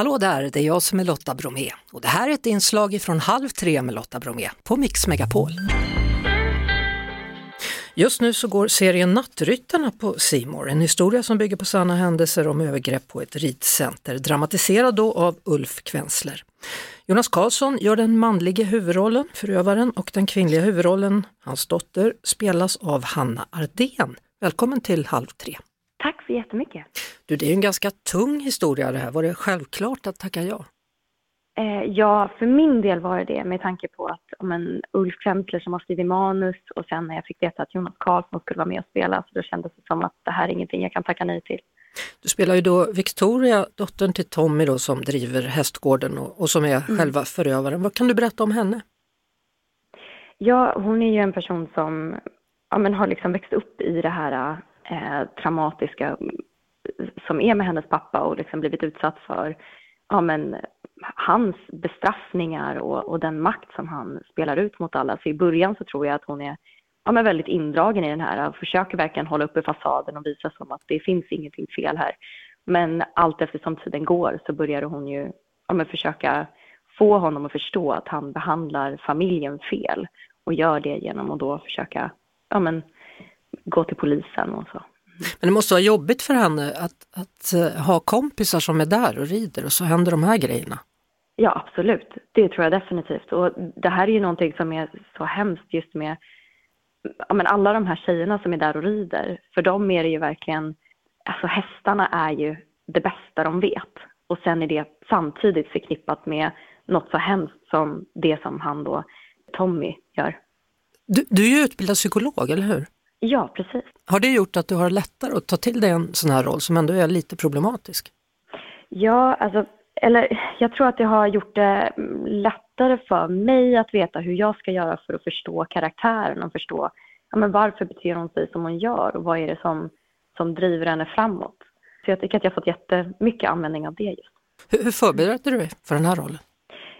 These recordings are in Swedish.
Hallå där, det är jag som är Lotta Bromé och det här är ett inslag från Halv tre med Lotta Bromé på Mix Megapol. Just nu så går serien Nattryttarna på Simor, en historia som bygger på sanna händelser om övergrepp på ett ridcenter, dramatiserad då av Ulf Kvensler. Jonas Karlsson gör den manliga huvudrollen, förövaren, och den kvinnliga huvudrollen, hans dotter, spelas av Hanna Ardén. Välkommen till Halv tre. Så jättemycket. Du, det är en ganska tung historia det här. Var det självklart att tacka ja? Eh, ja, för min del var det det med tanke på att om en Ulf Krempler som har skrivit manus och sen när jag fick veta att Jonas Karlsson skulle vara med och spela så då kändes det som att det här är ingenting jag kan tacka nej till. Du spelar ju då Victoria, dottern till Tommy då, som driver hästgården och, och som är mm. själva förövaren. Vad kan du berätta om henne? Ja, hon är ju en person som ja, men har liksom växt upp i det här eh, traumatiska eh, som är med hennes pappa och liksom blivit utsatt för ja, men, hans bestraffningar och, och, den makt som han spelar ut mot alla. Så i början så tror jag att hon är ja, men väldigt indragen i den här och försöker verkligen hålla uppe fasaden och visa som att det finns ingenting fel här. Men allt eftersom tiden går så börjar hon ju ja, men försöka få honom att förstå att han behandlar familjen fel och gör det genom att då försöka ja, men, gå till polisen och så. Men det måste vara jobbigt för henne att, att eh, ha kompisar som är där och rider och så händer de här grejerna. Ja, absolut. Det tror jag definitivt. Och det här är ju någonting som är så hemskt just med ja, men alla de här tjejerna som är där och rider. För dem är det ju verkligen, alltså hästarna är ju det bästa de vet. Och sen är det samtidigt förknippat med något så hemskt som det som han då, Tommy, gör. Du, du är ju utbildad psykolog, eller hur? Ja, precis. Har det gjort att du har lättare att ta till dig en sån här roll som ändå är lite problematisk? Ja, alltså, eller jag tror att det har gjort det lättare för mig att veta hur jag ska göra för att förstå karaktären och förstå ja, men varför beter hon sig som hon gör och vad är det som, som driver henne framåt. Så jag tycker att jag har fått jättemycket användning av det just. Hur, hur förberedde du dig för den här rollen?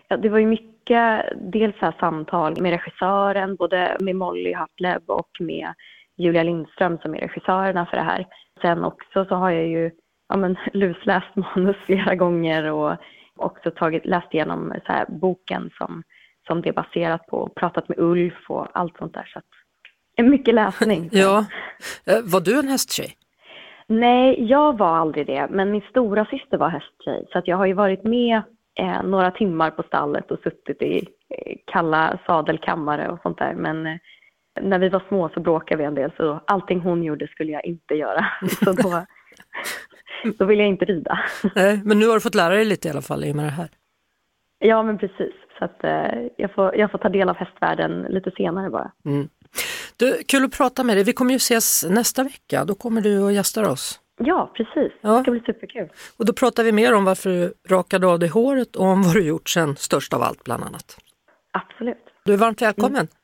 Ja, det var ju mycket, dels här samtal med regissören, både med Molly Hartleb och med Julia Lindström som är regissörerna för det här. Sen också så har jag ju ja, men, lusläst manus flera gånger och också tagit, läst igenom så här, boken som, som det är baserat på, pratat med Ulf och allt sånt där. Så att, mycket läsning. ja. Eh, var du en hästtjej? Nej, jag var aldrig det, men min stora syster var hästtjej så att jag har ju varit med eh, några timmar på stallet och suttit i eh, kalla sadelkammare och sånt där. Men eh, när vi var små så bråkade vi en del så allting hon gjorde skulle jag inte göra. Så då, då vill jag inte rida. Nej, men nu har du fått lära dig lite i alla fall i och med det här. Ja men precis, så att eh, jag, får, jag får ta del av hästvärlden lite senare bara. Mm. Du, kul att prata med dig, vi kommer ju ses nästa vecka, då kommer du och gästar oss. Ja, precis. Ja. Det ska bli superkul. Och då pratar vi mer om varför du rakade av dig håret och om vad du gjort sen störst av allt bland annat. Absolut. Du är varmt välkommen. Mm.